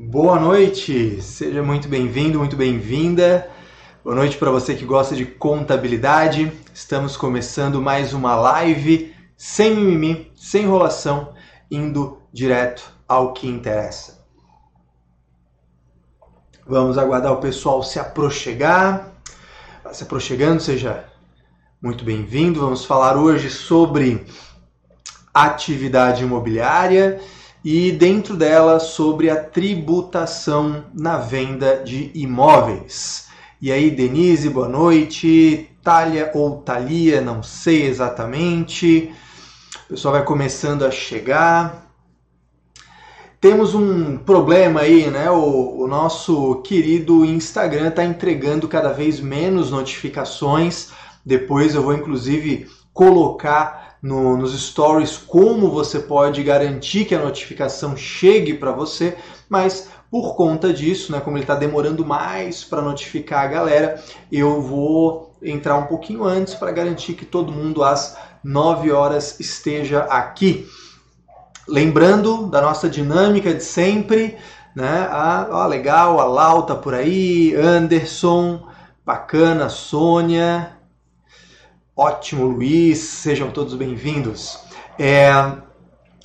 Boa noite, seja muito bem-vindo, muito bem-vinda. Boa noite para você que gosta de contabilidade. Estamos começando mais uma live sem mimimi, sem enrolação, indo direto ao que interessa. Vamos aguardar o pessoal se aproxegar. Se aproxegando, seja muito bem-vindo. Vamos falar hoje sobre atividade imobiliária e dentro dela sobre a tributação na venda de imóveis. E aí, Denise, boa noite. Talia ou Talia, não sei exatamente. O pessoal vai começando a chegar. Temos um problema aí, né? O, o nosso querido Instagram está entregando cada vez menos notificações. Depois eu vou inclusive colocar no, nos stories como você pode garantir que a notificação chegue para você, mas por conta disso, né, como ele está demorando mais para notificar a galera, eu vou entrar um pouquinho antes para garantir que todo mundo às 9 horas esteja aqui. Lembrando da nossa dinâmica de sempre, né? Ah, legal, a Lau tá por aí, Anderson, bacana, Sônia, Ótimo, Luiz, sejam todos bem-vindos. É,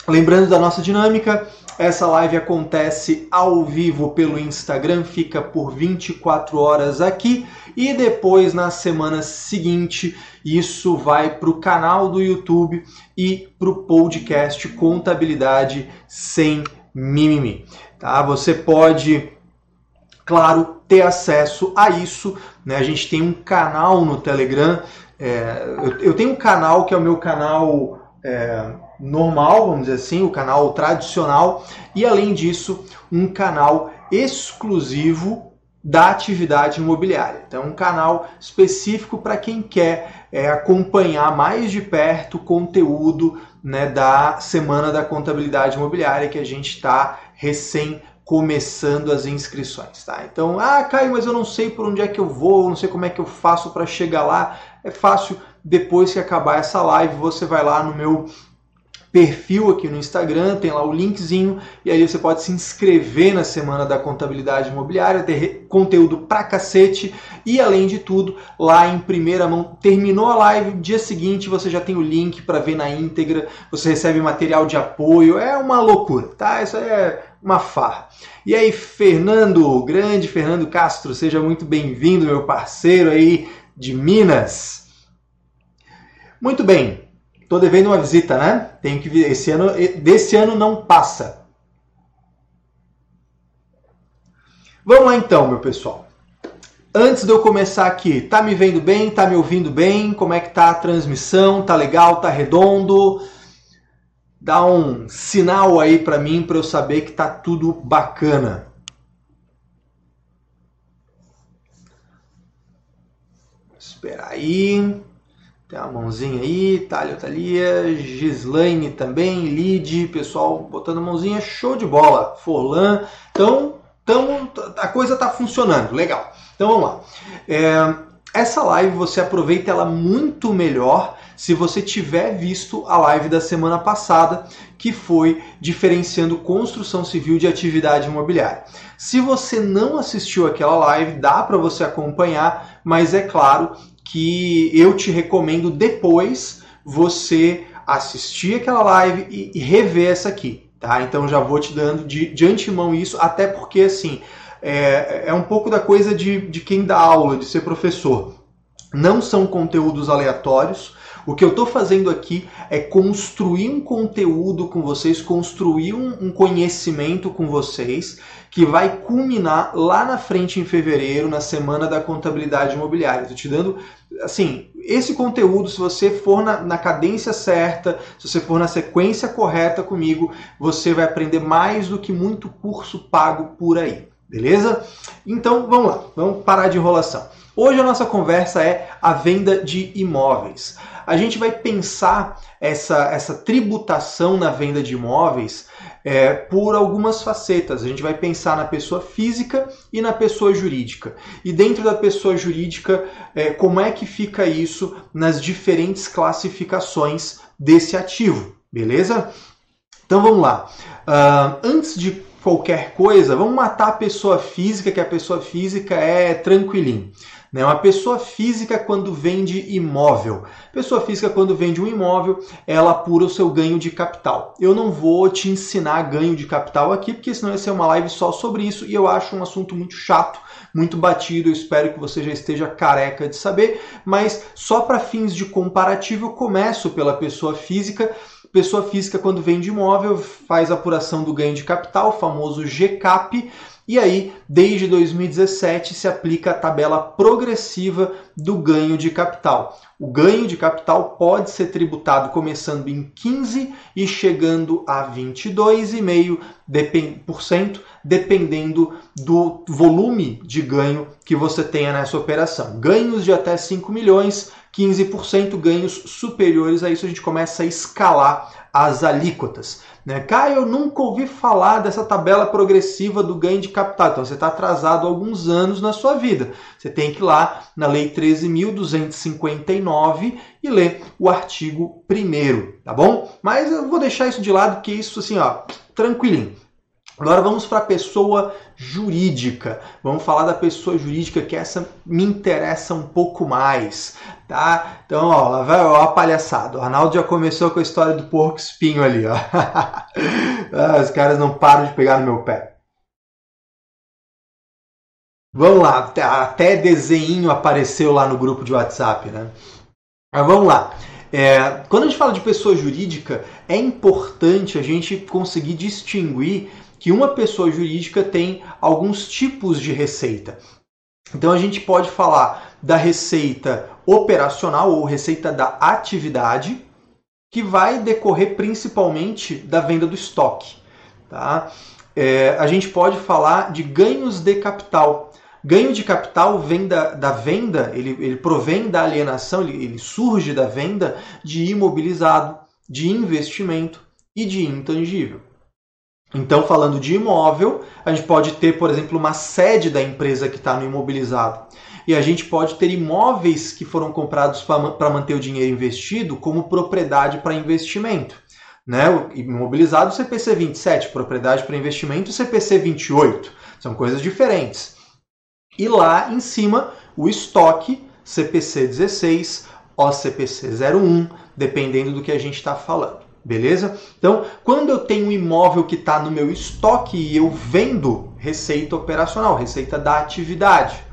lembrando da nossa dinâmica, essa live acontece ao vivo pelo Instagram, fica por 24 horas aqui e depois na semana seguinte isso vai para o canal do YouTube e para o podcast Contabilidade Sem Mimimi. Tá? Você pode, claro, ter acesso a isso. Né? A gente tem um canal no Telegram é, eu, eu, tenho um canal que é o meu canal é, normal, vamos dizer assim, o canal tradicional, e além disso, um canal exclusivo da atividade imobiliária. Então, um canal específico para quem quer é, acompanhar mais de perto o conteúdo né, da Semana da Contabilidade Imobiliária que a gente está recém começando as inscrições, tá? Então, ah, Caio, mas eu não sei por onde é que eu vou, não sei como é que eu faço para chegar lá. É fácil, depois que acabar essa live, você vai lá no meu perfil aqui no Instagram, tem lá o linkzinho e aí você pode se inscrever na Semana da Contabilidade Imobiliária, ter conteúdo pra cacete e além de tudo, lá em primeira mão, terminou a live, dia seguinte você já tem o link para ver na íntegra, você recebe material de apoio, é uma loucura, tá? Isso é uma farra. E aí, Fernando, grande Fernando Castro, seja muito bem-vindo, meu parceiro aí de Minas. Muito bem, tô devendo uma visita, né? Tenho que vir. Esse ano, desse ano não passa. Vamos lá então, meu pessoal. Antes de eu começar aqui, tá me vendo bem? Tá me ouvindo bem? Como é que tá a transmissão? Tá legal? Tá redondo? Dá um sinal aí para mim para eu saber que tá tudo bacana. Espera aí. Tem uma mãozinha aí, Thalia, Thalia, Gislaine também, Lid, pessoal botando mãozinha, show de bola. Forlan. Então, então a coisa tá funcionando, legal. Então vamos lá. É, essa live você aproveita ela muito melhor se você tiver visto a live da semana passada, que foi diferenciando construção civil de atividade imobiliária. Se você não assistiu aquela live, dá para você acompanhar, mas é claro que eu te recomendo depois você assistir aquela live e, e rever essa aqui, tá? Então já vou te dando de, de antemão isso, até porque assim é, é um pouco da coisa de, de quem dá aula, de ser professor. Não são conteúdos aleatórios, o que eu estou fazendo aqui é construir um conteúdo com vocês, construir um, um, conhecimento com vocês que vai culminar lá na frente em fevereiro, na semana da contabilidade imobiliária. Estou te dando, assim, esse conteúdo, se você for na, na cadência certa, se você for na sequência correta comigo, você vai aprender mais do que muito curso pago por aí. Beleza? Então vamos lá, vamos parar de enrolação. Hoje a nossa conversa é a venda de imóveis a gente vai pensar essa, essa tributação na venda de imóveis é, por algumas facetas. A gente vai pensar na pessoa física e na pessoa jurídica. E dentro da pessoa jurídica, é, como é que fica isso nas diferentes classificações desse ativo, beleza? Então vamos lá. Uh, antes de qualquer coisa, vamos matar a pessoa física, que a pessoa física é tranquilinho. Né? Uma pessoa física, quando vende imóvel, pessoa física, quando vende um imóvel, ela apura o seu ganho de capital. Eu não vou te ensinar ganho de capital aqui, porque senão ia ser uma live só sobre isso e eu acho um assunto muito chato, muito batido. Eu espero que você já esteja careca de saber, mas só para fins de comparativo, eu começo pela pessoa física. Pessoa física, quando vende imóvel, faz apuração do ganho de capital, o famoso GCAP e aí, desde 2017, se aplica a tabela progressiva do ganho de capital. O ganho de capital pode ser tributado começando em 15% e chegando a 22,5%, dependendo do volume de ganho que você tenha nessa operação. Ganhos de até 5 milhões, 15%, ganhos superiores a isso a gente começa a escalar as alíquotas. Né? Caio, eu nunca ouvi falar dessa tabela progressiva do ganho de capital. Então você está atrasado alguns anos na sua vida. Você tem que ir lá na Lei 13.259 e ler o artigo 1 tá bom? Mas eu vou deixar isso de lado, porque isso assim, ó, tranquilinho. Agora vamos para a pessoa jurídica. Vamos falar da pessoa jurídica que essa me interessa um pouco mais, tá? Então, ó, lá vai ó, a palhaçada. O Arnaldo já começou com a história do porco espinho ali, ó. Ah, os caras não param de pegar no meu pé. Vamos lá, até, desenho apareceu lá no grupo de WhatsApp, né? Mas vamos lá. É, quando a gente fala de pessoa jurídica, é importante a gente conseguir distinguir que uma pessoa jurídica tem alguns tipos de receita. Então a gente pode falar da receita operacional ou receita da atividade, que vai decorrer principalmente da venda do estoque. Tá? É, a gente pode falar de ganhos de capital. Ganho de capital vem da, da venda, ele, ele provém da alienação, ele, ele surge da venda de imobilizado, de investimento e de intangível. Então, falando de imóvel, a gente pode ter, por exemplo, uma sede da empresa que está no imobilizado. E a gente pode ter imóveis que foram comprados para manter o dinheiro investido como propriedade para investimento. Né? O imobilizado CPC 27, propriedade para investimento CPC 28. São coisas diferentes. E lá em cima, o estoque CPC 16, OCPC 01, dependendo do que a gente está falando. Beleza? Então, quando eu tenho um imóvel que está no meu estoque e eu vendo receita operacional, receita da atividade.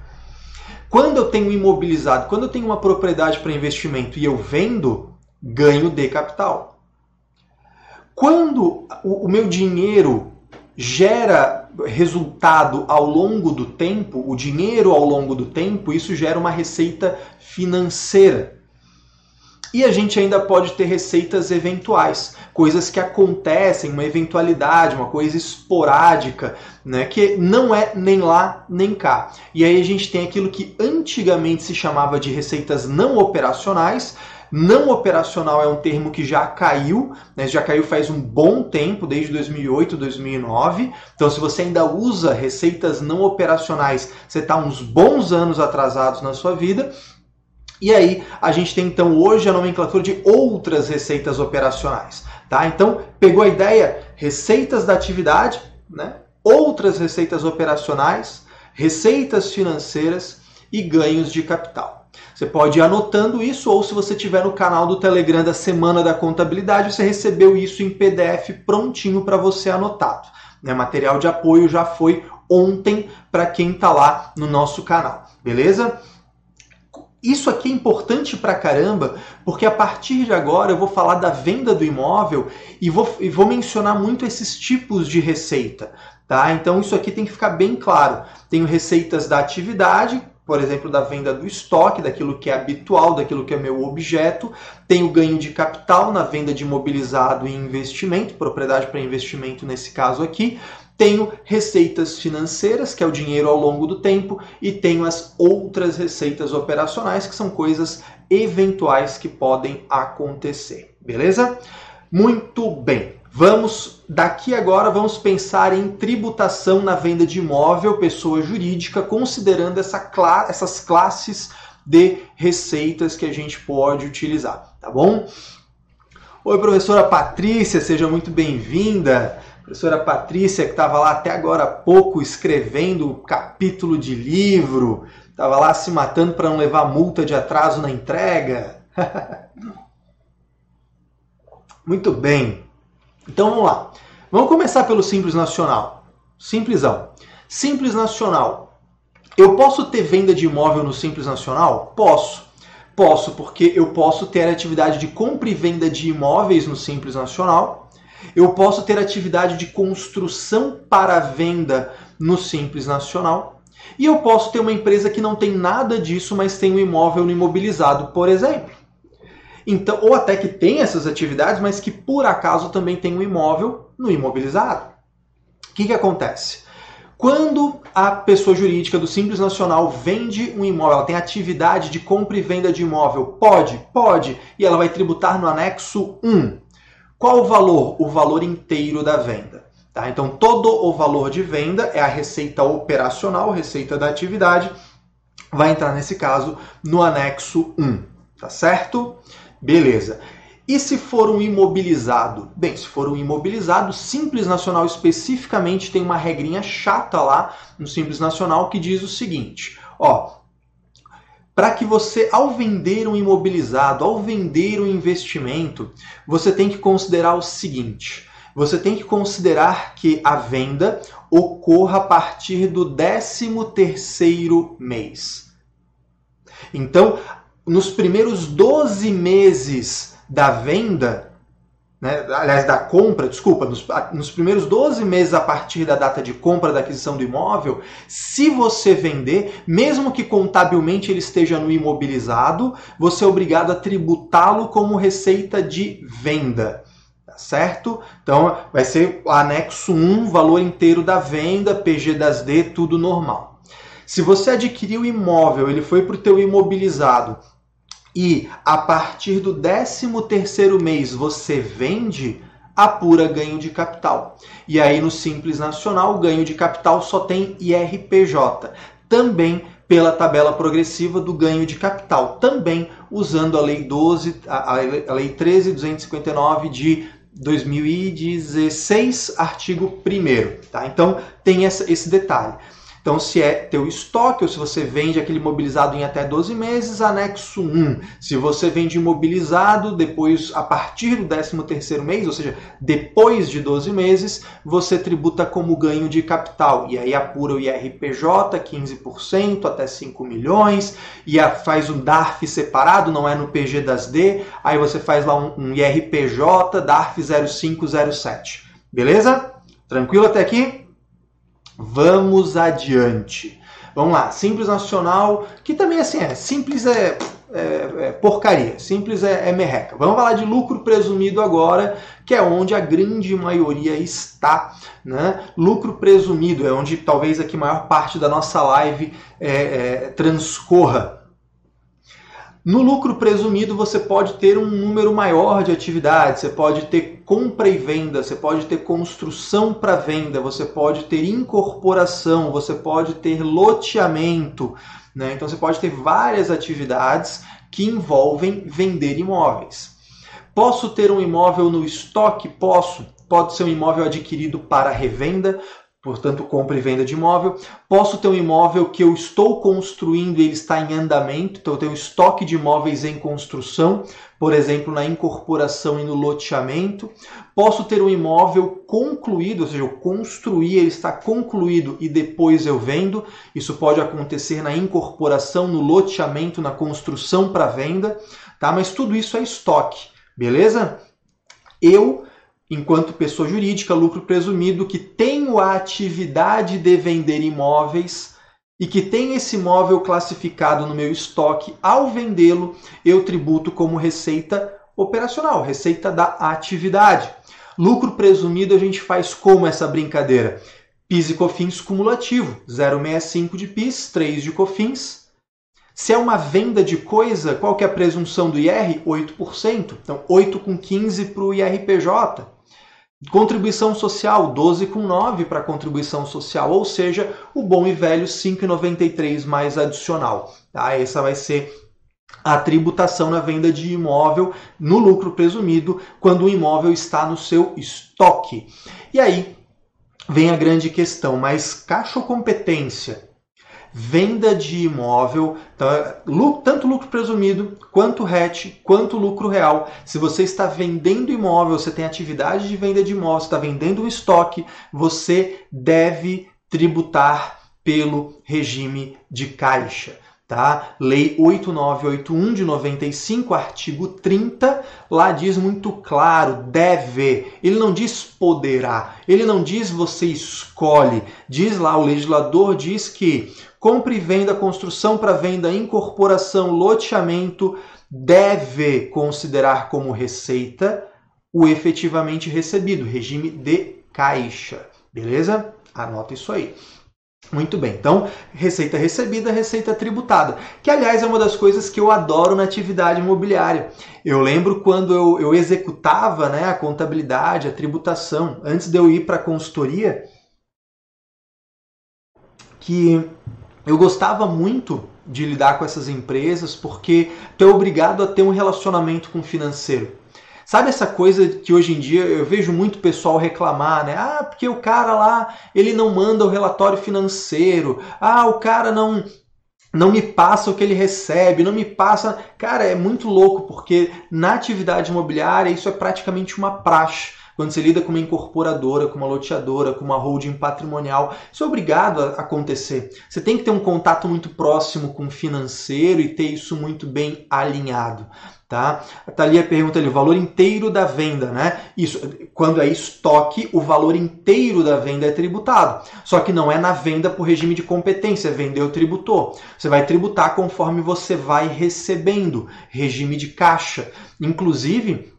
Quando eu tenho imobilizado, quando eu tenho uma propriedade para investimento e eu vendo, ganho de capital. Quando o, o meu dinheiro gera resultado ao longo do tempo, o dinheiro ao longo do tempo, isso gera uma receita financeira. E a gente ainda pode ter receitas eventuais, coisas que acontecem, uma eventualidade, uma coisa esporádica, né, que não é nem lá nem cá. E aí a gente tem aquilo que antigamente se chamava de receitas não operacionais. Não operacional é um termo que já caiu, né, já caiu faz um bom tempo, desde 2008, 2009. Então, se você ainda usa receitas não operacionais, você está uns bons anos atrasados na sua vida. E aí, a gente tem então hoje a nomenclatura de outras receitas operacionais. Tá? Então, pegou a ideia? Receitas da atividade, né? outras receitas operacionais, receitas financeiras e ganhos de capital. Você pode ir anotando isso, ou se você tiver no canal do Telegram da Semana da Contabilidade, você recebeu isso em PDF prontinho para você anotado. Né? Material de apoio já foi ontem para quem está lá no nosso canal, beleza? Isso aqui é importante pra caramba, porque a partir de agora eu vou falar da venda do imóvel e vou, e vou mencionar muito esses tipos de receita. Tá? Então isso aqui tem que ficar bem claro. Tenho receitas da atividade, por exemplo, da venda do estoque, daquilo que é habitual, daquilo que é meu objeto. Tenho ganho de capital na venda de imobilizado e investimento, propriedade para investimento nesse caso aqui. Tenho receitas financeiras, que é o dinheiro ao longo do tempo, e tenho as outras receitas operacionais, que são coisas eventuais que podem acontecer. Beleza? Muito bem. Vamos daqui agora vamos pensar em tributação na venda de imóvel, pessoa jurídica, considerando essa, essas classes de receitas que a gente pode utilizar, tá bom? Oi, professora Patrícia, seja muito bem-vinda professora Patrícia, que estava lá até agora há pouco escrevendo capítulo de livro, estava lá se matando para não levar multa de atraso na entrega. Muito bem. Então vamos lá. Vamos começar pelo Simples Nacional. Simplesão. Simples Nacional. Eu posso ter venda de imóvel no Simples Nacional? Posso. Posso, porque eu posso ter atividade de compra e venda de imóveis no Simples Nacional. Eu posso ter atividade de construção para venda no Simples Nacional. E eu posso ter uma empresa que não tem nada disso, mas tem um imóvel no imobilizado, por exemplo. Então, ou até que tem essas atividades, mas que por acaso também tem um imóvel no imobilizado. O que, que acontece? Quando a pessoa jurídica do Simples Nacional vende um imóvel, ela tem atividade de compra e venda de imóvel, pode? Pode. E ela vai tributar no anexo 1. Qual o valor? O valor inteiro da venda. Tá? Então, todo o valor de venda é a receita operacional, receita da atividade, vai entrar nesse caso no anexo 1. Tá certo? Beleza. E se for um imobilizado? Bem, se for um imobilizado, Simples Nacional especificamente tem uma regrinha chata lá no Simples Nacional que diz o seguinte: ó, para que você, ao vender um imobilizado, ao vender um investimento, você tem que considerar o seguinte: você tem que considerar que a venda ocorra a partir do 13 terceiro mês. Então, nos primeiros 12 meses da venda, né, aliás, da compra, desculpa, nos, nos, primeiros 12 meses a partir da data de compra da aquisição do imóvel, se você vender, mesmo que contabilmente ele esteja no imobilizado, você é obrigado a tributá-lo como receita de venda. Tá certo? Então vai ser anexo 1, valor inteiro da venda, PG das D, tudo normal. Se você adquiriu o imóvel, ele foi para o teu imobilizado e a partir do 13º mês você vende, apura ganho de capital. E aí no Simples Nacional, o ganho de capital só tem IRPJ. Também pela tabela progressiva do ganho de capital, também usando a lei 12, a, a lei 13259 de 2016, artigo 1 tá? Então tem essa, esse detalhe. Então, se é teu estoque ou se você vende aquele imobilizado em até 12 meses, anexo 1. Se você vende imobilizado depois, a partir do 13º mês, ou seja, depois de 12 meses, você tributa como ganho de capital. E aí apura o IRPJ, 15%, até 5 milhões, e faz um DARF separado, não é no PG das D, aí você faz lá um, um IRPJ, DARF 0507. Beleza? Tranquilo até aqui? Vamos adiante. Vamos lá, Simples Nacional, que também assim é, simples é, é, é porcaria, simples é, é, merreca. Vamos falar de lucro presumido agora, que é onde a grande maioria está. Né? Lucro presumido é onde talvez aqui maior parte da nossa live é, é, transcorra. No lucro presumido, você pode ter um número maior de atividades, você pode ter compra e venda, você pode ter construção para venda, você pode ter incorporação, você pode ter loteamento. Né? Então, você pode ter várias atividades que envolvem vender imóveis. Posso ter um imóvel no estoque? Posso. Pode ser um imóvel adquirido para revenda, portanto, compra e venda de imóvel. Posso ter um imóvel que eu estou construindo e ele está em andamento, então eu tenho estoque de imóveis em construção, por exemplo, na incorporação e no loteamento. Posso ter um imóvel concluído, ou seja, eu construí, ele está concluído e depois eu vendo. Isso pode acontecer na incorporação, no loteamento, na construção para venda, tá? Mas tudo isso é estoque, beleza? Eu enquanto pessoa jurídica, lucro presumido, que tenho a atividade de vender imóveis e que tem esse imóvel classificado no meu estoque, ao vendê-lo, eu tributo como receita operacional, receita da atividade. Lucro presumido a gente faz como essa brincadeira? PIS e COFINS cumulativo, 0,65 de PIS, 3 de COFINS. Se é uma venda de coisa, qual que é a presunção do IR? 8%. Então, 8 com 15 para o IRPJ. Contribuição social, 12 com 9 para contribuição social, ou seja, o bom e velho 5,93 mais adicional. Tá? Essa vai ser a tributação na venda de imóvel no lucro presumido quando o imóvel está no seu estoque. E aí, vem a grande questão, mas caixa ou competência? Venda de imóvel, tá? tanto lucro presumido, quanto RET, quanto lucro real. Se você está vendendo imóvel, você tem atividade de venda de imóvel, está vendendo um estoque, você deve tributar pelo regime de caixa tá? Lei 8981 de 95, artigo 30, lá diz muito claro, deve. Ele não diz poderá, ele não diz você escolhe. Diz lá o legislador diz que compra e venda, construção para venda, incorporação, loteamento deve considerar como receita o efetivamente recebido, regime de caixa. Beleza? Anota isso aí. Muito bem, então receita recebida, receita tributada, que aliás é uma das coisas que eu adoro na atividade imobiliária. Eu lembro quando eu, eu executava né, a contabilidade, a tributação, antes de eu ir para a consultoria, que eu gostava muito de lidar com essas empresas porque tu é obrigado a ter um relacionamento com o financeiro. Sabe essa coisa que hoje em dia eu vejo muito pessoal reclamar, né? Ah, porque o cara lá, ele não manda o relatório financeiro. Ah, o cara não não me passa o que ele recebe, não me passa. Cara, é muito louco porque na atividade imobiliária isso é praticamente uma praxe. Quando você lida com uma incorporadora, com uma loteadora, com uma holding patrimonial, isso é obrigado a acontecer. Você tem que ter um contato muito próximo com o financeiro e ter isso muito bem alinhado. Tá? A Thalia pergunta ali, o valor inteiro da venda, né? Isso, quando é estoque, o valor inteiro da venda é tributado. Só que não é na venda por regime de competência, vendeu, tributou. Você vai tributar conforme você vai recebendo, regime de caixa. Inclusive,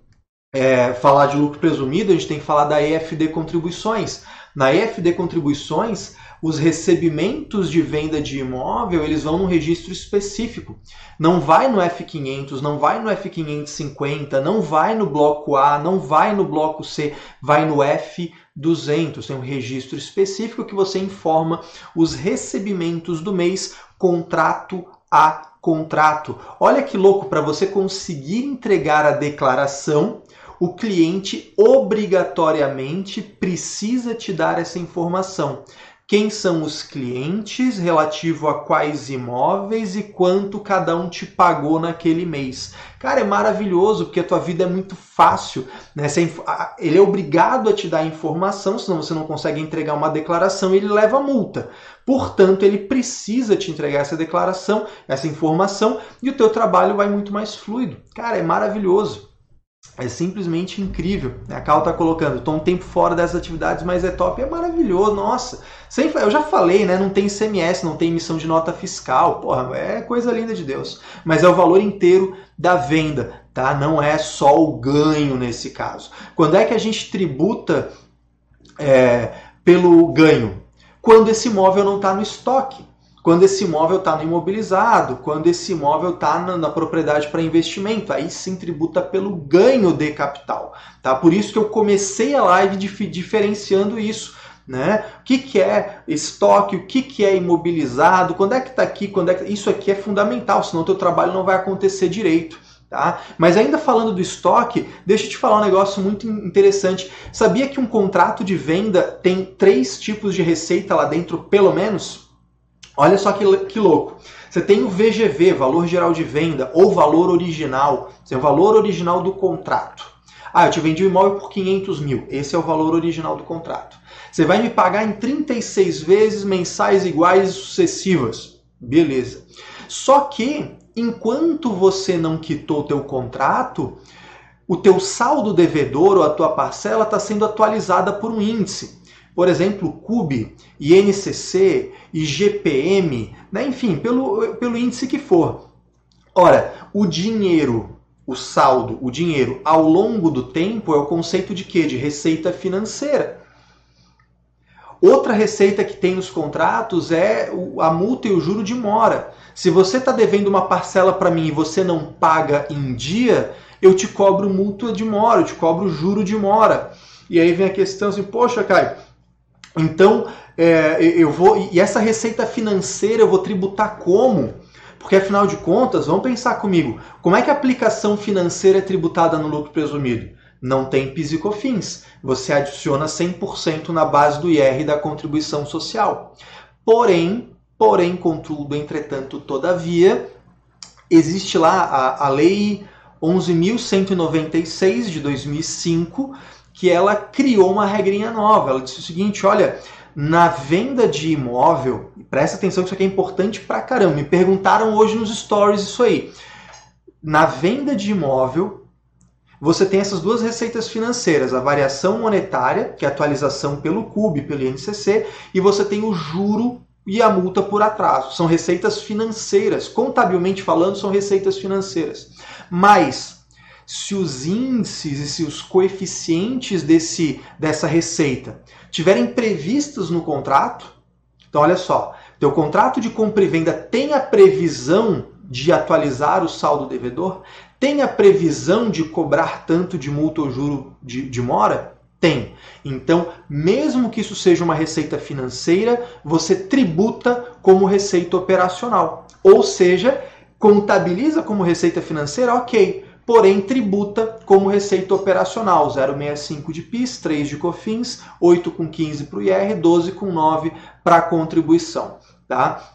é, falar de lucro presumido, a gente tem que falar da EFD contribuições. Na EFD contribuições, os recebimentos de venda de imóvel, eles vão num registro específico. Não vai no F500, não vai no F550, não vai no bloco A, não vai no bloco C, vai no F200. Tem um registro específico que você informa os recebimentos do mês, contrato a contrato. Olha que louco para você conseguir entregar a declaração o cliente obrigatoriamente precisa te dar essa informação quem são os clientes, relativo a quais imóveis e quanto cada um te pagou naquele mês. Cara, é maravilhoso porque a tua vida é muito fácil. Né? Ele é obrigado a te dar informação, senão você não consegue entregar uma declaração e ele leva multa. Portanto, ele precisa te entregar essa declaração, essa informação e o teu trabalho vai muito mais fluido. Cara, é maravilhoso. É simplesmente incrível. A Cal está colocando, estou um tempo fora dessas atividades, mas é top, é maravilhoso, nossa. Sem, eu já falei, né? Não tem CMS, não tem emissão de nota fiscal, porra, é coisa linda de Deus. Mas é o valor inteiro da venda, tá? Não é só o ganho nesse caso. Quando é que a gente tributa é, pelo ganho? Quando esse imóvel não está no estoque quando esse imóvel está no imobilizado, quando esse imóvel está na, na, propriedade para investimento, aí sim tributa pelo ganho de capital. Tá? Por isso que eu comecei a live dif diferenciando isso. Né? O que, que é estoque, o que, que é imobilizado, quando é que está aqui, quando é que... isso aqui é fundamental, senão o teu trabalho não vai acontecer direito. Tá? Mas ainda falando do estoque, deixa eu te falar um negócio muito interessante. Sabia que um contrato de venda tem três tipos de receita lá dentro, pelo menos? Olha só que, que louco. Você tem o VGV, valor geral de venda, ou valor original. Você tem o valor original do contrato. Ah, eu te vendi o imóvel por 500 mil. Esse é o valor original do contrato. Você vai me pagar em 36 vezes mensais iguais e sucessivas. Beleza. Só que, enquanto você não quitou o teu contrato, o teu saldo devedor ou a tua parcela está sendo atualizada por um índice por exemplo, CUB, INCC, IGPM, né? enfim, pelo, pelo índice que for. Ora, o dinheiro, o saldo, o dinheiro ao longo do tempo é o conceito de quê? De receita financeira. Outra receita que tem nos contratos é a multa e o juro de mora. Se você está devendo uma parcela para mim e você não paga em dia, eu te cobro multa de mora, eu te cobro juro de mora. E aí vem a questão assim, poxa, Caio, então, é, eu vou. E essa receita financeira eu vou tributar como? Porque afinal de contas, vamos pensar comigo, como é que a aplicação financeira é tributada no lucro presumido? não tem PIS e COFINS. Você adiciona 100% na base do IR da contribuição social. Porém, porém, contudo, entretanto, todavia, existe lá a, a lei 11.196 de 2005, que ela criou uma regrinha nova. Ela disse o seguinte: olha, na venda de imóvel, presta atenção que isso aqui é importante pra caramba. Me perguntaram hoje nos stories isso aí. Na venda de imóvel, você tem essas duas receitas financeiras, a variação monetária, que é a atualização pelo CUB, pelo INCC, e você tem o juro e a multa por atraso. São receitas financeiras, contabilmente falando, são receitas financeiras. Mas se os índices e se os coeficientes desse, dessa receita tiverem previstos no contrato, então olha só, teu contrato de compra e venda tem a previsão de atualizar o saldo devedor? Tem a previsão de cobrar tanto de multa ou juro de, de mora? Tem. Então, mesmo que isso seja uma receita financeira, você tributa como receita operacional. Ou seja, contabiliza como receita financeira, ok, porém tributa como receita operacional, 0,65 de PIS, 3 de COFINS, 8 com 15 para o IR, 12 com 9 para a contribuição. Tá?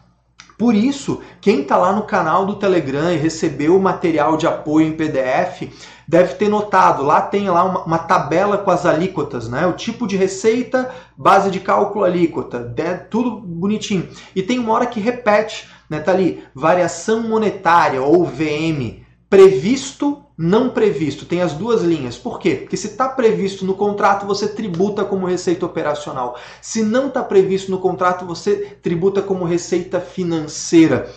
Por isso, quem está lá no canal do Telegram e recebeu o material de apoio em PDF, deve ter notado, lá tem lá uma, uma, tabela com as alíquotas, né? O tipo de receita, base de cálculo alíquota, né? tudo bonitinho. E tem uma hora que repete, né? Tá ali, variação monetária ou VM, previsto não previsto. Tem as duas linhas. Por quê? Porque se está previsto no contrato, você tributa como receita operacional. Se não está previsto no contrato, você tributa como receita financeira.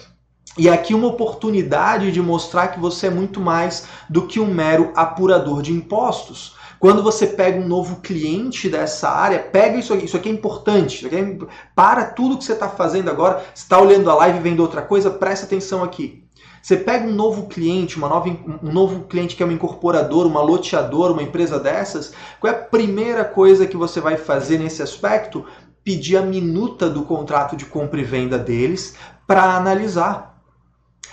E aqui uma oportunidade de mostrar que você é muito mais do que um mero apurador de impostos. Quando você pega um novo cliente dessa área, pega isso aqui, isso aqui é importante. Aqui é, para tudo que você está fazendo agora, está olhando a live e vendo outra coisa, presta atenção aqui. Você pega um novo cliente, uma nova, um novo cliente que é uma incorporadora, uma loteadora, uma empresa dessas, qual é a primeira coisa que você vai fazer nesse aspecto? Pedir a minuta do contrato de compra e venda deles para analisar.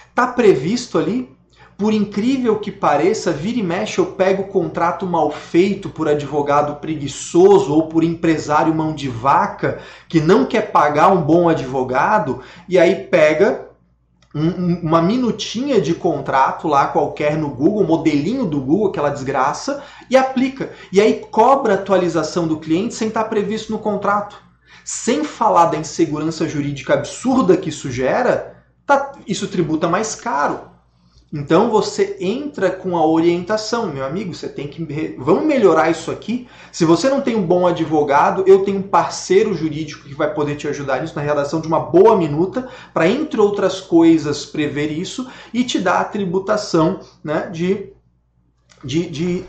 Está previsto ali? Por incrível que pareça, vira e mexe eu pego o contrato mal feito por advogado preguiçoso ou por empresário mão de vaca que não quer pagar um bom advogado e aí pega um, uma minutinha de contrato lá qualquer no Google, modelinho do Google, aquela desgraça, e aplica. E aí cobra a atualização do cliente sem estar previsto no contrato. Sem falar da insegurança jurídica absurda que isso gera, tá, isso tributa mais caro. Então você entra com a orientação, meu amigo, você tem que vamos melhorar isso aqui. Se você não tem um bom advogado, eu tenho um parceiro jurídico que vai poder te ajudar nisso na redação de uma boa minuta para entre outras coisas prever isso e te dar a tributação, né, de de, de,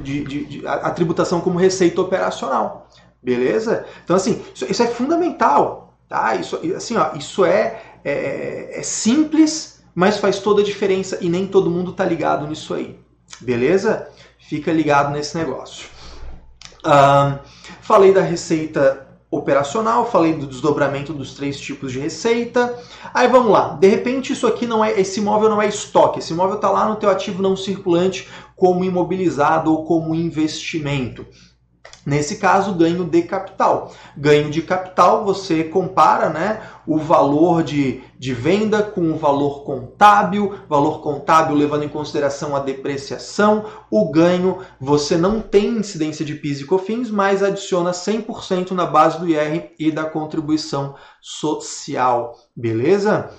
de, de, a tributação como receita operacional. Beleza? Então assim, isso, isso é fundamental, tá? Isso assim, ó, isso é, é, é simples mas faz toda a diferença e nem todo mundo tá ligado nisso aí. Beleza? Fica ligado nesse negócio. Falei da receita operacional, falei do desdobramento dos três tipos de receita. Aí vamos lá. De repente isso aqui não é, esse imóvel não é estoque. Esse imóvel está lá no teu ativo não circulante como imobilizado ou como investimento. Nesse caso, ganho de capital. Ganho de capital, você compara né, o valor de, de venda com o valor contábil, valor contábil levando em consideração a depreciação. O ganho, você não tem incidência de PIS e COFINS, mas adiciona 100% na base do IR e da contribuição social. Beleza?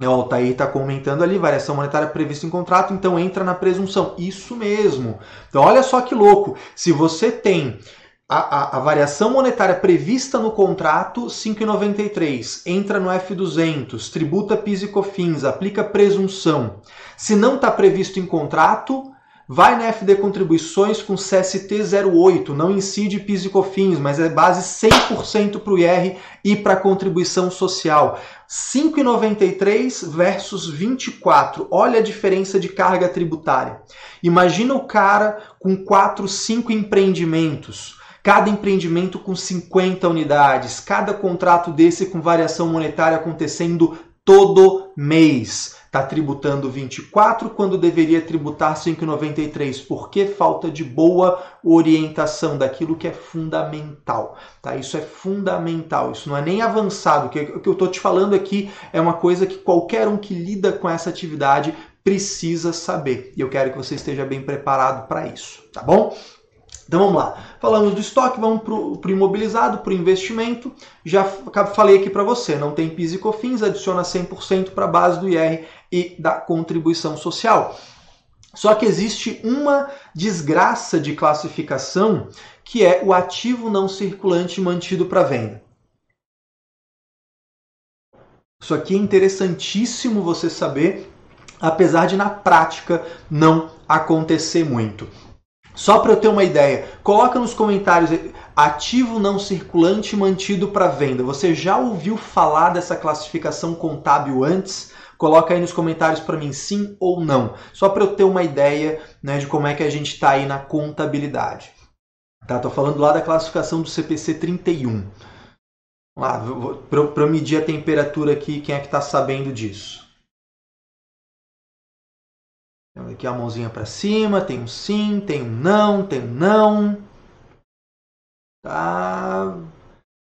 O Altair está comentando ali, variação monetária prevista em contrato, então entra na presunção. Isso mesmo. Então olha só que louco. Se você tem a, a, a variação monetária prevista no contrato, 5,93, entra no F200, tributa PIS e COFINS, aplica presunção. Se não está previsto em contrato, Vai na FD Contribuições com CST 08, não incide PIS e COFINS, mas é base 100% para o IR e para a contribuição social. 5,93 versus 24. Olha a diferença de carga tributária. Imagina o cara com 4, 5 empreendimentos. Cada empreendimento com 50 unidades, cada contrato desse com variação monetária acontecendo todo mês. Está tributando 24 quando deveria tributar 5,93? Porque falta de boa orientação daquilo que é fundamental. Tá? Isso é fundamental, isso não é nem avançado. O que eu estou te falando aqui é uma coisa que qualquer um que lida com essa atividade precisa saber. E eu quero que você esteja bem preparado para isso, tá bom? Então vamos lá. Falamos do estoque, vamos para o imobilizado, para o investimento. Já falei aqui para você, não tem PIS e COFINS, adiciona 100% para a base do IR e da contribuição social. Só que existe uma desgraça de classificação que é o ativo não circulante mantido para venda. Isso aqui é interessantíssimo você saber, apesar de na prática não acontecer muito. Só para eu ter uma ideia, coloca nos comentários ativo não circulante mantido para venda. Você já ouviu falar dessa classificação contábil antes? Coloca aí nos comentários para mim sim ou não. Só para eu ter uma ideia né, de como é que a gente está aí na contabilidade. Tá, tô falando lá da classificação do CPC 31. Lá, para eu medir a temperatura aqui, quem é que está sabendo disso? Temos aqui a mãozinha para cima, tem um sim, tem um não, tem um não. Tá.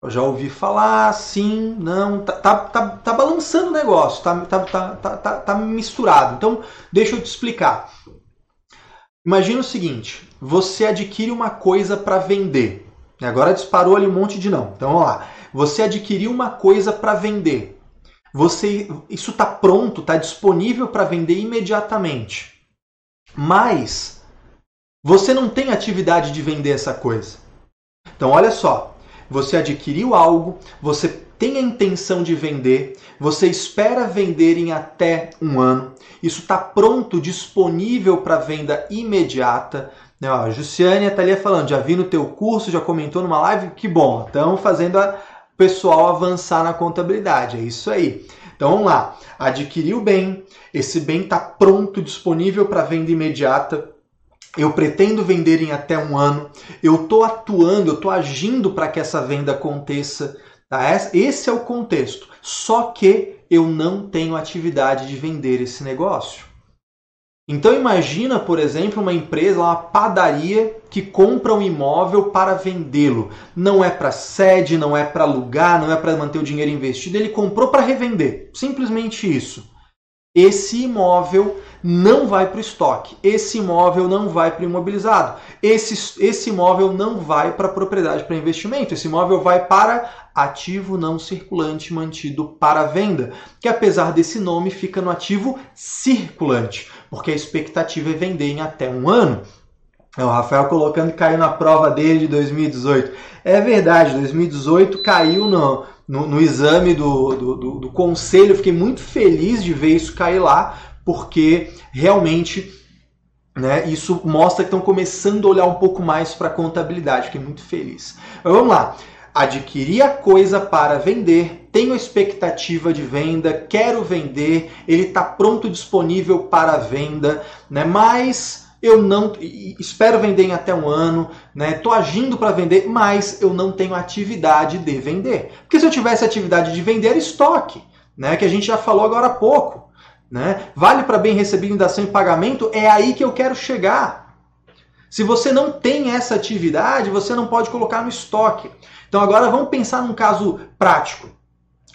Eu já ouvi falar, sim, não, tá, tá, tá, tá balançando o negócio, tá, tá, tá, tá, tá, tá misturado. Então, deixa eu te explicar. Imagina o seguinte: você adquire uma coisa para vender. Agora disparou ali um monte de não. Então vamos lá. Você adquiriu uma coisa para vender. Você, isso está pronto, está disponível para vender imediatamente. Mas você não tem atividade de vender essa coisa. Então, olha só, você adquiriu algo, você tem a intenção de vender, você espera vender em até um ano, isso está pronto, disponível para venda imediata. Né, a Jussiane está ali falando, já vi no teu curso, já comentou numa live, que bom, estamos fazendo o pessoal avançar na contabilidade, é isso aí. Então vamos lá, adquiriu o bem, esse bem está pronto, disponível para venda imediata. Eu pretendo vender em até um ano. Eu estou atuando, eu estou agindo para que essa venda aconteça. Tá? Esse é o contexto. Só que eu não tenho atividade de vender esse negócio. Então imagina, por exemplo, uma empresa, uma padaria que compra um imóvel para vendê-lo. Não é para sede, não é para alugar, não é para manter o dinheiro investido, ele comprou para revender. Simplesmente isso. Esse imóvel não vai para o estoque, esse imóvel não vai para o imobilizado, esse, esse imóvel não vai para propriedade para investimento, esse imóvel vai para ativo não circulante mantido para venda, que apesar desse nome fica no ativo circulante, porque a expectativa é vender em até um ano. É o Rafael colocando que caiu na prova dele de 2018. É verdade, 2018 caiu no, no, no exame do, do, do, do conselho. Fiquei muito feliz de ver isso cair lá, porque realmente né, isso mostra que estão começando a olhar um pouco mais para a contabilidade. Fiquei muito feliz. Mas vamos lá. Adquirir a coisa para vender, tenho expectativa de venda, quero vender, ele está pronto, disponível para venda, né? mas eu não espero vender em até um ano, né? Tô agindo para vender, mas eu não tenho atividade de vender. Porque se eu tivesse atividade de vender, estoque, né? Que a gente já falou agora há pouco, né? Vale para bem recebido dação e pagamento, é aí que eu quero chegar. Se você não tem essa atividade, você não pode colocar no estoque. Então agora vamos pensar num caso prático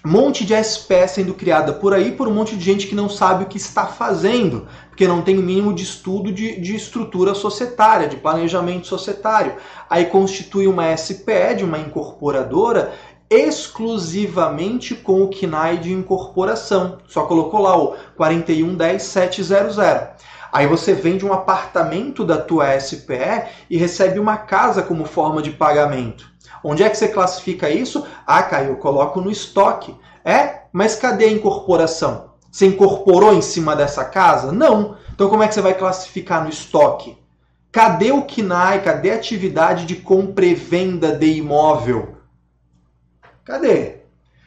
monte de SP sendo criada por aí por um monte de gente que não sabe o que está fazendo, porque não tem o mínimo de estudo de, de estrutura societária, de planejamento societário. Aí constitui uma SPE de uma incorporadora exclusivamente com o KNAI de incorporação. Só colocou lá o 4110700. Aí você vende um apartamento da tua SPE e recebe uma casa como forma de pagamento. Onde é que você classifica isso? Ah, Caio, eu coloco no estoque. É? Mas cadê a incorporação? Você incorporou em cima dessa casa? Não. Então como é que você vai classificar no estoque? Cadê o KNAI? Cadê a atividade de compra e venda de imóvel? Cadê?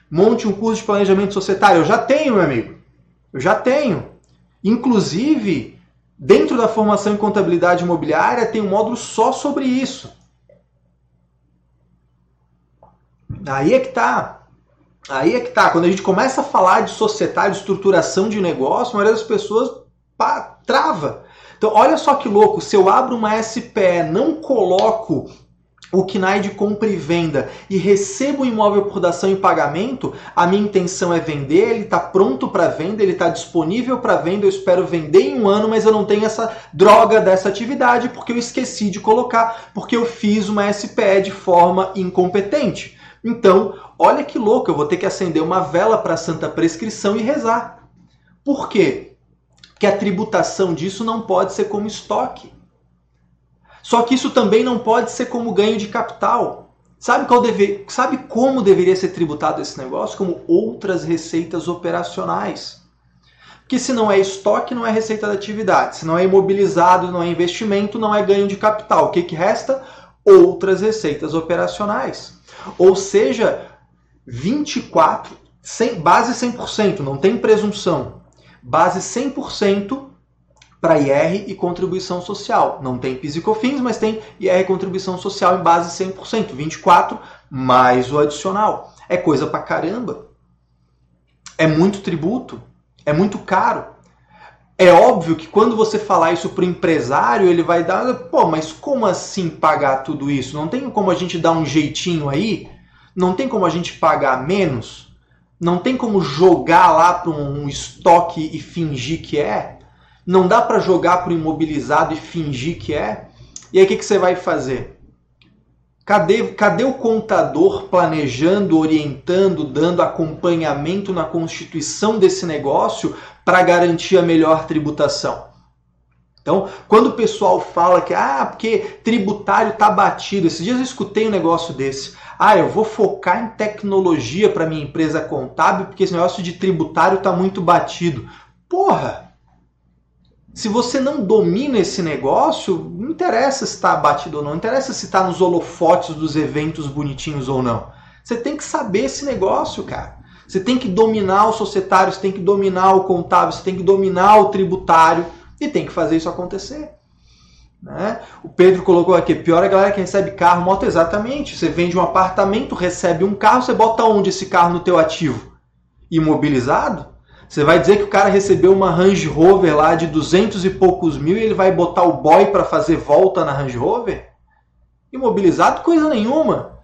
Monte um curso de planejamento societário. Eu já tenho, meu amigo. Eu já tenho. Inclusive, dentro da formação em contabilidade imobiliária, tem um módulo só sobre isso. Aí é que tá. Aí é que tá, quando a gente começa a falar de societário, de estruturação de negócio, a maioria das pessoas pá, trava. Então, olha só que louco, se eu abro uma SPE, não coloco o KNAI de compra e venda e recebo o imóvel por dação em pagamento, a minha intenção é vender, ele está pronto para venda, ele está disponível para venda, eu espero vender em um ano, mas eu não tenho essa droga dessa atividade porque eu esqueci de colocar, porque eu fiz uma SPE de forma incompetente. Então, olha que louco, eu vou ter que acender uma vela para santa prescrição e rezar. Por quê? Porque a tributação disso não pode ser como estoque. Só que isso também não pode ser como ganho de capital. Sabe, qual deve, sabe como deveria ser tributado esse negócio? Como outras receitas operacionais. Porque se não é estoque, não é receita da atividade. Se não é imobilizado, não é investimento, não é ganho de capital. O que, que resta? Outras receitas operacionais. Ou seja, 24, 100, base 100%, não tem presunção. Base 100% para IR e contribuição social. Não tem PIS e COFINS, mas tem IR e contribuição social em base 100%, 24 mais o adicional. É coisa pra caramba. É muito tributo, é muito caro. É óbvio que quando você falar isso para o empresário, ele vai dar, pô, mas como assim pagar tudo isso? Não tem como a gente dar um jeitinho aí? Não tem como a gente pagar menos? Não tem como jogar lá para um estoque e fingir que é? Não dá para jogar para o imobilizado e fingir que é? E aí o que, que você vai fazer? Cadê, cadê o contador planejando, orientando, dando acompanhamento na constituição desse negócio para garantir a melhor tributação? Então, quando o pessoal fala que, ah, porque tributário tá batido, esses dias eu escutei um negócio desse. Ah, eu vou focar em tecnologia para minha empresa contábil porque esse negócio de tributário tá muito batido. Porra! Se você não domina esse negócio, não interessa se está batido ou não, não interessa se está nos holofotes dos eventos bonitinhos ou não. Você tem que saber esse negócio, cara. Você tem que dominar o societário, você tem que dominar o contábil, você tem que dominar o tributário e tem que fazer isso acontecer. Né? O Pedro colocou aqui, pior é a galera que recebe carro, moto, exatamente. Você vende um apartamento, recebe um carro, você bota onde esse carro no teu ativo? Imobilizado? Você vai dizer que o cara recebeu uma Range Rover lá de duzentos e poucos mil e ele vai botar o boy para fazer volta na Range Rover? Imobilizado coisa nenhuma.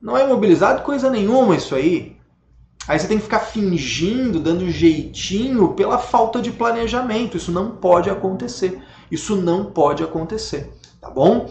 Não é imobilizado coisa nenhuma isso aí. Aí você tem que ficar fingindo, dando jeitinho pela falta de planejamento. Isso não pode acontecer. Isso não pode acontecer. Tá bom?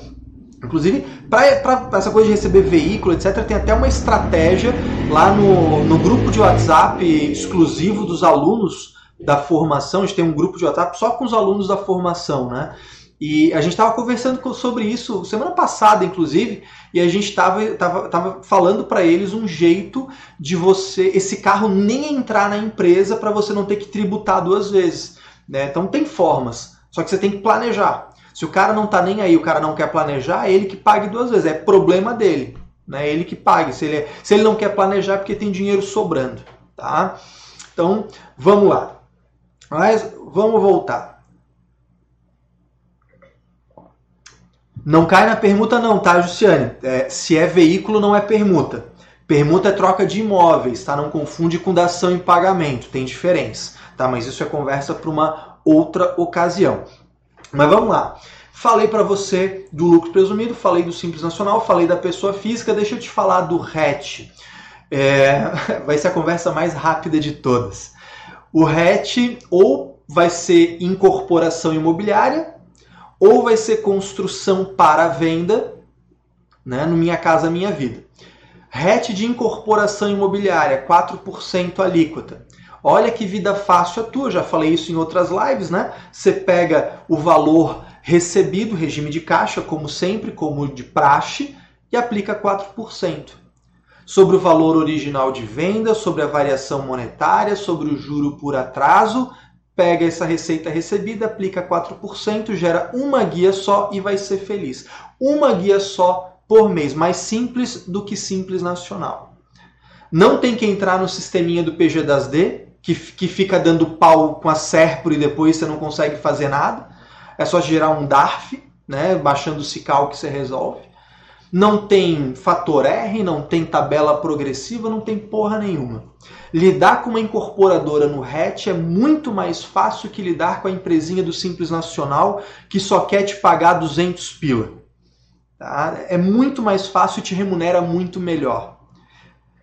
Inclusive, para essa coisa de receber veículo, etc., tem até uma estratégia lá no, no grupo de WhatsApp exclusivo dos alunos da formação. A gente tem um grupo de WhatsApp só com os alunos da formação, né? E a gente estava conversando sobre isso semana passada, inclusive, e a gente estava tava, tava falando para eles um jeito de você, esse carro nem entrar na empresa para você não ter que tributar duas vezes. Né? Então tem formas, só que você tem que planejar. Se o cara não tá nem aí, o cara não quer planejar, é ele que pague duas vezes. É problema dele. Né? É ele que pague. Se ele, se ele não quer planejar, é porque tem dinheiro sobrando. Tá? Então, vamos lá. Mas vamos voltar. Não cai na permuta não, tá, Jussiane? É, se é veículo, não é permuta. Permuta é troca de imóveis, tá? Não confunde com dação em pagamento, tem diferença, tá? Mas isso é conversa para uma outra ocasião. Mas vamos lá. Falei para você do lucro presumido, falei do Simples Nacional, falei da pessoa física, deixa eu te falar do RET. É, vai ser a conversa mais rápida de todas. O RET ou vai ser incorporação imobiliária, ou vai ser construção para venda, né, no Minha Casa Minha Vida. RET de incorporação imobiliária, 4% alíquota. Olha que vida fácil a tua, já falei isso em outras lives, né? Você pega o valor recebido, regime de caixa, como sempre, como de praxe, e aplica 4%. Sobre o valor original de venda, sobre a variação monetária, sobre o juro por atraso, pega essa receita recebida, aplica 4%, gera uma guia só e vai ser feliz. Uma guia só por mês, mais simples do que simples nacional. Não tem que entrar no sisteminha do PG das D, que, que fica dando pau com a Serpro e depois você não consegue fazer nada. É só gerar um DARF, né, baixando o Cical que você resolve. Não tem fator R, não tem tabela progressiva, não tem porra nenhuma. Lidar com uma incorporadora no RET é muito mais fácil que lidar com a empresinha do Simples Nacional que só quer te pagar 200 pila. Tá? É muito mais fácil e te remunera muito melhor.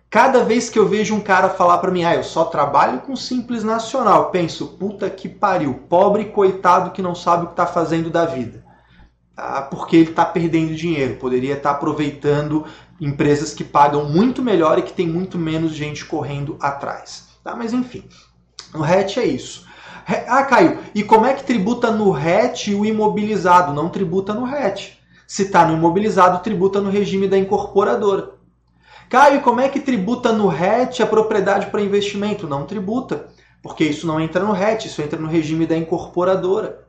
Cada vez que eu vejo um cara falar para mim, ah, eu só trabalho com Simples Nacional, penso, puta que pariu, pobre coitado que não sabe o que está fazendo da vida. Tá? Porque ele está perdendo dinheiro, poderia estar tá aproveitando empresas que pagam muito melhor e que tem muito menos gente correndo atrás. Tá? Mas enfim, o RET é isso. Ah, Caio, e como é que tributa no RET o imobilizado? Não tributa no RET. Se está no imobilizado, tributa no regime da incorporadora. Caio, como é que tributa no RET a propriedade para investimento? Não tributa, porque isso não entra no RET, isso entra no regime da incorporadora.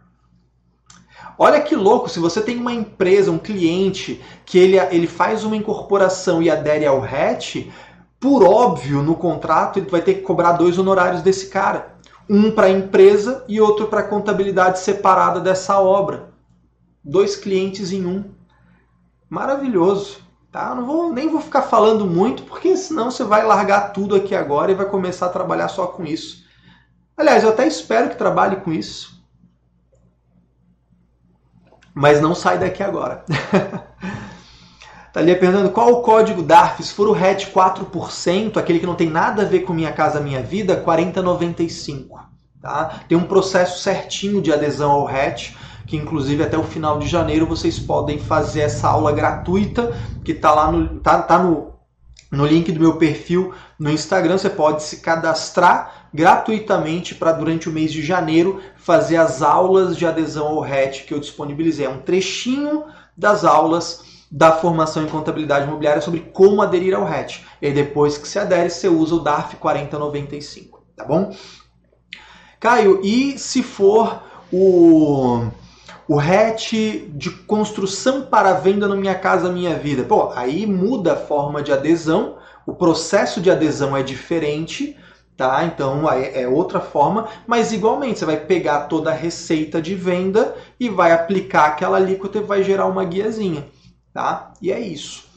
Olha que louco, se você tem uma empresa, um cliente, que ele, ele faz uma incorporação e adere ao RET, por óbvio, no contrato ele vai ter que cobrar dois honorários desse cara. Um para a empresa e outro para a contabilidade separada dessa obra. Dois clientes em um. Maravilhoso. Tá? Não vou, nem vou ficar falando muito, porque senão você vai largar tudo aqui agora e vai começar a trabalhar só com isso. Aliás, eu até espero que trabalhe com isso. Mas não sai daqui agora. tá ali perguntando qual o código DARF. Se for o RET 4%, aquele que não tem nada a ver com Minha Casa Minha Vida, 4095. Tá? Tem um processo certinho de adesão ao RET que inclusive até o final de janeiro vocês podem fazer essa aula gratuita que está lá no, tá, tá no, no link do meu perfil no Instagram. Você pode se cadastrar gratuitamente para durante o mês de janeiro fazer as aulas de adesão ao RET que eu disponibilizei. É um trechinho das aulas da formação em contabilidade imobiliária sobre como aderir ao RET. E depois que se adere, você usa o DARF 4095, tá bom? Caio, e se for o o RET de construção para venda no Minha Casa Minha Vida. Pô, aí muda a forma de adesão, o processo de adesão é diferente, tá? Então é outra forma, mas igualmente você vai pegar toda a receita de venda e vai aplicar aquela alíquota e vai gerar uma guiazinha, tá? E é isso.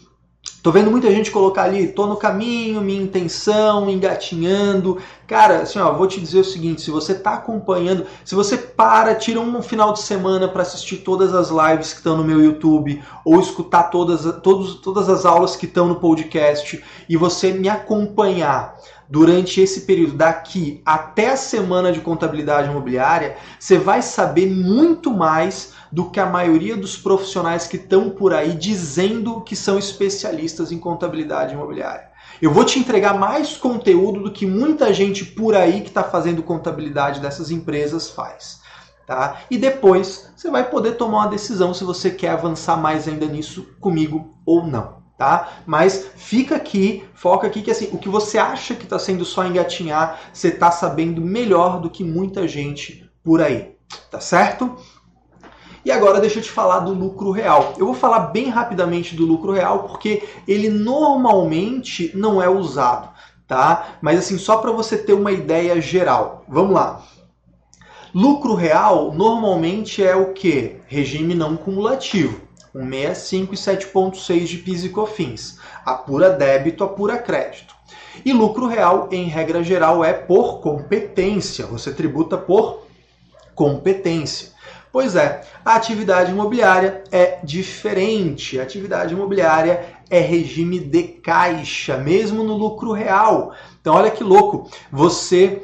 Tô vendo muita gente colocar ali, tô no caminho, minha intenção, engatinhando. Cara, assim, ó, vou te dizer o seguinte, se você tá acompanhando, se você para, tira um final de semana para assistir todas as lives que estão no meu YouTube ou escutar todas, todos, todas as aulas que estão no podcast e você me acompanhar durante esse período daqui até a semana de contabilidade imobiliária, você vai saber muito mais do que a maioria dos profissionais que estão por aí dizendo que são especialistas em contabilidade imobiliária. Eu vou te entregar mais conteúdo do que muita gente por aí que está fazendo contabilidade dessas empresas faz. Tá? E depois você vai poder tomar uma decisão se você quer avançar mais ainda nisso comigo ou não. Tá? Mas fica aqui, foca aqui que assim, o que você acha que está sendo só engatinhar, você está sabendo melhor do que muita gente por aí. Tá certo? E agora deixa eu te falar do lucro real. Eu vou falar bem rapidamente do lucro real porque ele normalmente não é usado, tá? Mas assim, só para você ter uma ideia geral. Vamos lá. Lucro real normalmente é o que? Regime não cumulativo. 165 e 7.6 de PIS e COFINS. Apura débito, apura crédito. E lucro real, em regra geral, é por competência. Você tributa por competência. Pois é, a atividade imobiliária é diferente. A atividade imobiliária é regime de caixa, mesmo no lucro real. Então, olha que louco. Você,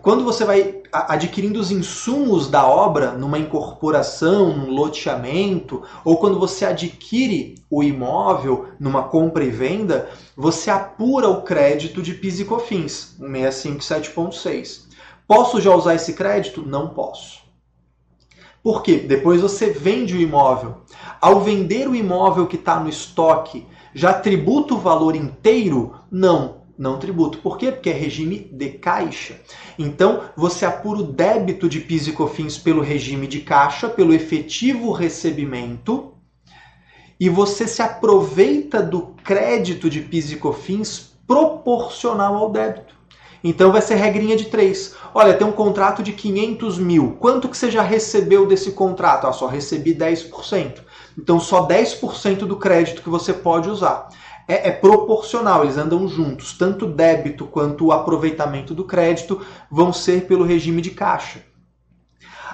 quando você vai adquirindo os insumos da obra numa incorporação, num loteamento, ou quando você adquire o imóvel numa compra e venda, você apura o crédito de PIS e COFINS, 165.7.6. Posso já usar esse crédito? Não posso. Por quê? Depois você vende o imóvel. Ao vender o imóvel que está no estoque, já tributa o valor inteiro? Não, não tributo. Por quê? Porque é regime de caixa. Então, você apura o débito de PIS e COFINS pelo regime de caixa, pelo efetivo recebimento, e você se aproveita do crédito de PIS e COFINS proporcional ao débito. Então vai ser regrinha de três. Olha, tem um contrato de 500 mil. Quanto que você já recebeu desse contrato? Ah, só recebi 10%. Então só 10% do crédito que você pode usar. É, é, proporcional, eles andam juntos. Tanto o débito quanto o aproveitamento do crédito vão ser pelo regime de caixa.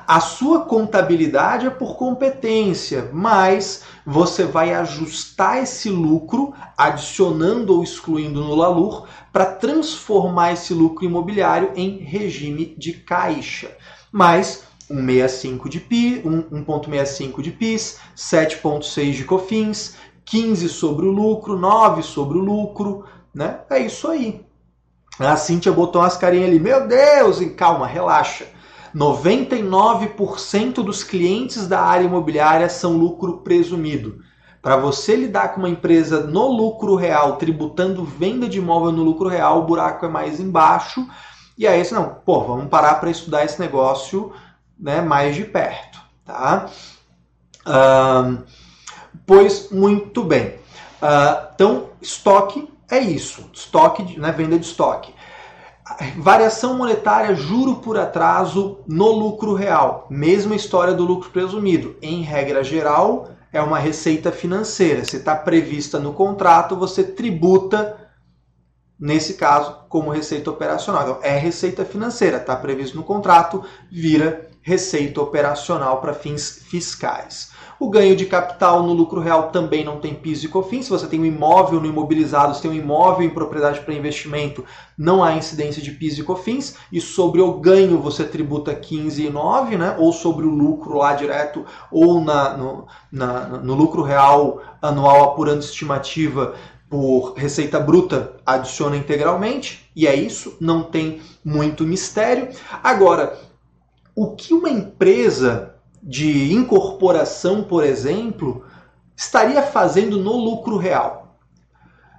A sua contabilidade é por competência, mas você vai ajustar esse lucro, adicionando ou excluindo no LALUR, para transformar esse lucro imobiliário em regime de caixa. Mas 1,65 de PI, 1,65 de PIS, 7,6 de COFINS, 15 sobre o lucro, 9 sobre o lucro, né? É isso aí. A Cíntia botou umas carinhas ali, meu Deus, e calma, relaxa. 99% dos clientes da área imobiliária são lucro presumido. Para você lidar com uma empresa no lucro real, tributando venda de imóvel no lucro real, o buraco é mais embaixo. E aí, não, pô, vamos parar para estudar esse negócio né, mais de perto, tá? Pois muito bem. Uh, então, estoque é isso, estoque, né, venda de estoque. Variação monetária, juro por atraso no lucro real. Mesma história do lucro presumido. Em regra geral, é uma receita financeira. Se está prevista no contrato, você tributa, nesse caso, como receita operacional. Então, é receita financeira, está previsto no contrato, vira receita operacional para fins fiscais. O ganho de capital no lucro real também não tem PIS e COFINS. Se você tem um imóvel no imobilizado, se tem um imóvel em propriedade para investimento, não há incidência de PIS e COFINS. E sobre o ganho você tributa 15,9, né? Ou sobre o lucro lá direto, ou na, no, na, no lucro real anual apurando estimativa por receita bruta adiciona integralmente, e é isso, não tem muito mistério. Agora, o que uma empresa de incorporação, por exemplo, estaria fazendo no lucro real?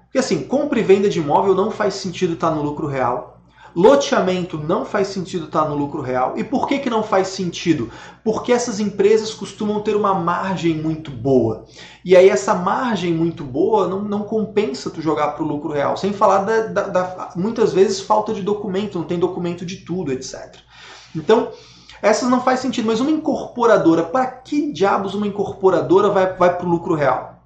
Porque assim, compra e venda de imóvel não faz sentido estar no lucro real. Loteamento não faz sentido estar no lucro real. E por que, que não faz sentido? Porque essas empresas costumam ter uma margem muito boa. E aí essa margem muito boa não, não compensa tu jogar para o lucro real. Sem falar da, da, da, muitas vezes falta de documento, não tem documento de tudo, etc. Então, essas não faz sentido, mas uma incorporadora, para que diabos uma incorporadora vai, vai para o lucro real?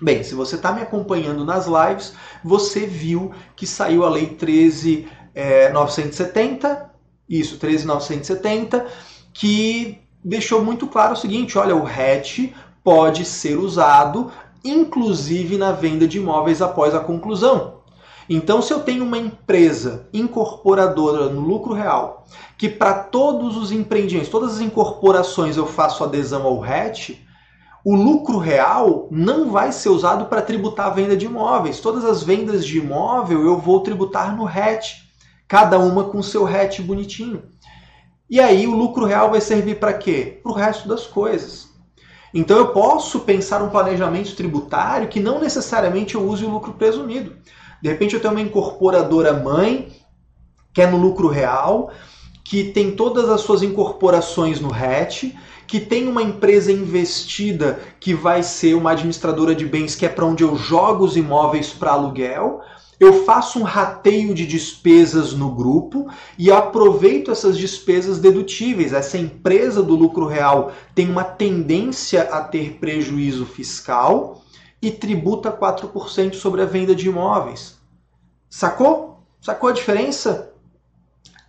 Bem, se você está me acompanhando nas lives, você viu que saiu a Lei 13.970, é, isso, 13.970, que deixou muito claro o seguinte, olha, o RET pode ser usado inclusive na venda de imóveis após a conclusão. Então, se eu tenho uma empresa incorporadora no lucro real, que para todos os empreendimentos, todas as incorporações eu faço adesão ao RET, o lucro real não vai ser usado para tributar a venda de imóveis. Todas as vendas de imóvel eu vou tributar no RET, cada uma com seu RET bonitinho. E aí o lucro real vai servir para quê? Para o resto das coisas. Então eu posso pensar um planejamento tributário que não necessariamente eu use o lucro presumido. De repente eu tenho uma incorporadora mãe, que é no lucro real, que tem todas as suas incorporações no RET, que tem uma empresa investida que vai ser uma administradora de bens, que é para onde eu jogo os imóveis para aluguel. Eu faço um rateio de despesas no grupo e aproveito essas despesas dedutíveis. Essa empresa do lucro real tem uma tendência a ter prejuízo fiscal e tributa 4% sobre a venda de imóveis. Sacou? Sacou a diferença?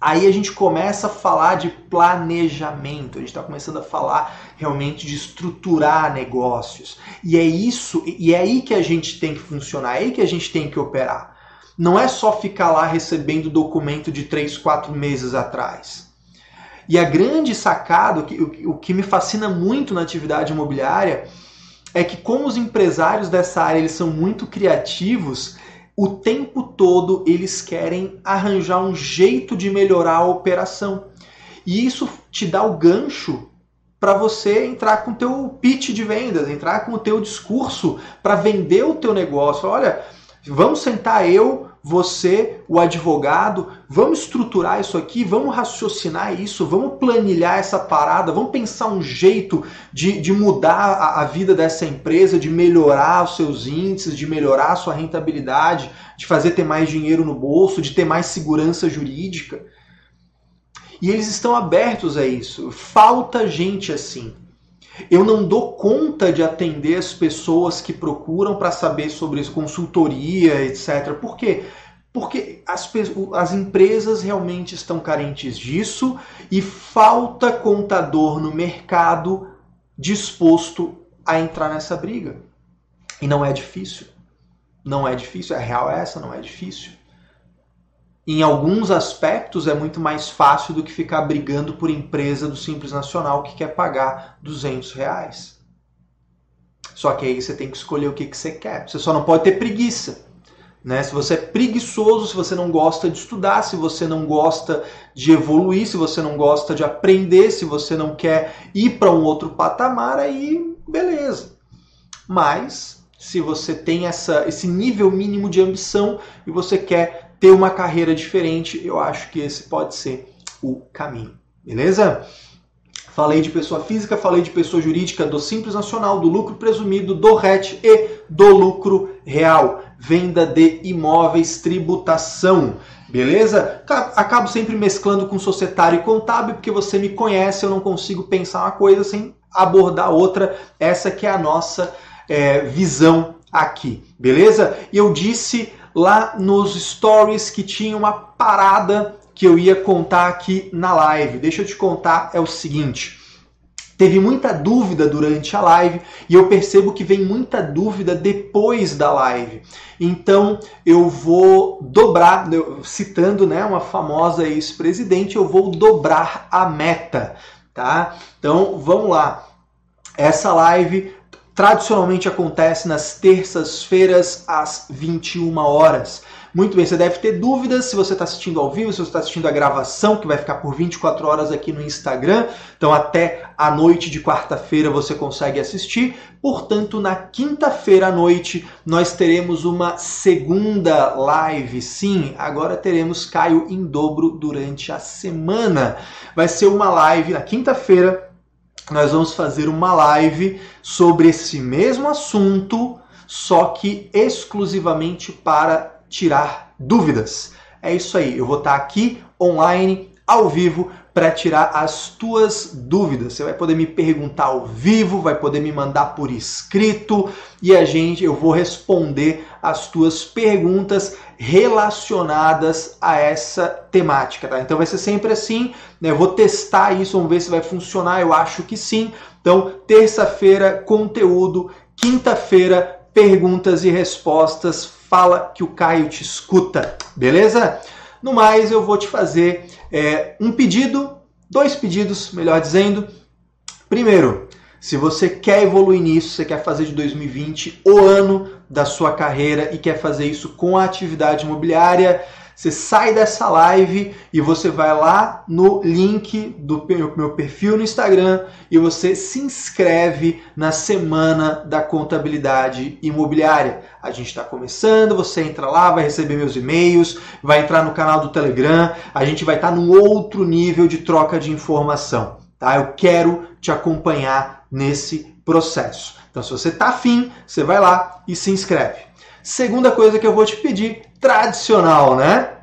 Aí a gente começa a falar de planejamento, a gente está começando a falar realmente de estruturar negócios. E é isso, e é aí que a gente tem que funcionar, é aí que a gente tem que operar. Não é só ficar lá recebendo documento de 3, 4 meses atrás. E a grande sacada, o que, o que me fascina muito na atividade imobiliária, é que como os empresários dessa área eles são muito criativos, o tempo todo eles querem arranjar um jeito de melhorar a operação. E isso te dá o gancho para você entrar com o teu pitch de vendas, entrar com o teu discurso para vender o teu negócio. Olha, vamos sentar eu, você, o advogado, vamos estruturar isso aqui, vamos raciocinar isso, vamos planilhar essa parada, vamos pensar um jeito de, de mudar a, a vida dessa empresa, de melhorar os seus índices, de melhorar a sua rentabilidade, de fazer ter mais dinheiro no bolso, de ter mais segurança jurídica. E eles estão abertos a isso. Falta gente assim. Eu não dou conta de atender as pessoas que procuram para saber sobre consultoria, etc. Por quê? Porque as, as empresas realmente estão carentes disso e falta contador no mercado disposto a entrar nessa briga. E não é difícil. Não é difícil, a real é essa, não é difícil. Em alguns aspectos é muito mais fácil do que ficar brigando por empresa do Simples Nacional que quer pagar 200 reais. Só que aí você tem que escolher o que, que você quer. Você só não pode ter preguiça. Né? Se você é preguiçoso, se você não gosta de estudar, se você não gosta de evoluir, se você não gosta de aprender, se você não quer ir para um outro patamar, aí beleza. Mas se você tem essa, esse nível mínimo de ambição e você quer ter uma carreira diferente, eu acho que esse pode ser o caminho. Beleza? Falei de pessoa física, falei de pessoa jurídica, do Simples Nacional, do lucro presumido, do RET e do lucro real. Venda de imóveis, tributação. Beleza? Acabo sempre mesclando com societário e contábil, porque você me conhece, eu não consigo pensar uma coisa sem abordar outra. Essa que é a nossa é, visão aqui, beleza? E eu disse lá nos stories que tinha uma parada que eu ia contar aqui na live. Deixa eu te contar, é o seguinte. Teve muita dúvida durante a live e eu percebo que vem muita dúvida depois da live. Então eu vou dobrar, citando né, uma famosa ex-presidente, eu vou dobrar a meta, tá? Então vamos lá. Essa live tradicionalmente acontece nas terças-feiras às 21 horas. Muito bem, você deve ter dúvidas se você está assistindo ao vivo, se você está assistindo a gravação, que vai ficar por 24 horas aqui no Instagram. Então, até a noite de quarta-feira você consegue assistir. Portanto, na quinta-feira à noite, nós teremos uma segunda live. Sim, agora teremos Caio em dobro durante a semana. Vai ser uma live na quinta-feira nós vamos fazer uma live sobre esse mesmo assunto, só que exclusivamente para tirar dúvidas. É isso aí, eu vou estar aqui online, ao vivo, para tirar as tuas dúvidas. Você vai poder me perguntar ao vivo, vai poder me mandar por escrito e a gente eu vou responder as tuas perguntas relacionadas a essa temática, tá? Então vai ser sempre assim, né? Eu vou testar isso, vamos ver se vai funcionar. Eu acho que sim. Então, terça-feira, conteúdo, quinta-feira, perguntas e respostas. Fala que o Caio te escuta, beleza? No mais, eu vou te fazer é, um pedido, dois pedidos, melhor dizendo. Primeiro, se você quer evoluir nisso, você quer fazer de 2020 o ano da sua carreira e quer fazer isso com a atividade imobiliária, você sai dessa live e você vai lá no link do meu perfil no Instagram e você se inscreve na semana da contabilidade imobiliária. A gente está começando, você entra lá, vai receber meus e-mails, vai entrar no canal do Telegram, a gente vai estar tá num outro nível de troca de informação. Tá? Eu quero te acompanhar nesse processo. Então, se você está afim, você vai lá e se inscreve. Segunda coisa que eu vou te pedir, tradicional, né?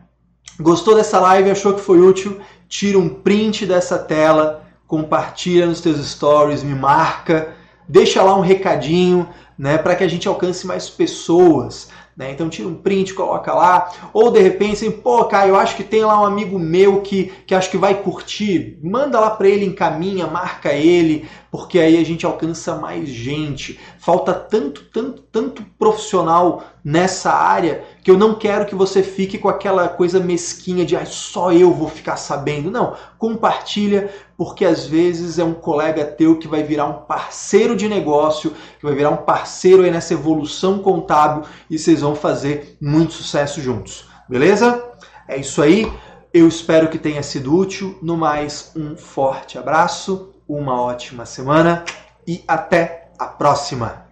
Gostou dessa live, achou que foi útil? Tira um print dessa tela, compartilha nos teus stories, me marca, deixa lá um recadinho, né, para que a gente alcance mais pessoas. Né? Então tira um print, coloca lá. Ou de repente, assim, pô, cara, eu acho que tem lá um amigo meu que, que acho que vai curtir. Manda lá para ele, encaminha, marca ele, porque aí a gente alcança mais gente. Falta tanto, tanto, tanto profissional nessa área que eu não quero que você fique com aquela coisa mesquinha de ah, só eu vou ficar sabendo. Não, compartilha, porque às vezes é um colega teu que vai virar um parceiro de negócio, que vai virar um parceiro aí nessa evolução contábil e vocês vão fazer muito sucesso juntos. Beleza? É isso aí. Eu espero que tenha sido útil. No mais, um forte abraço, uma ótima semana e até a próxima!